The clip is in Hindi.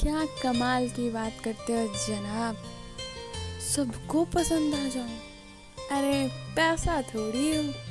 क्या कमाल की बात करते हो जनाब। सबको पसंद आ जाओ अरे, पैसा थोड़ी हो।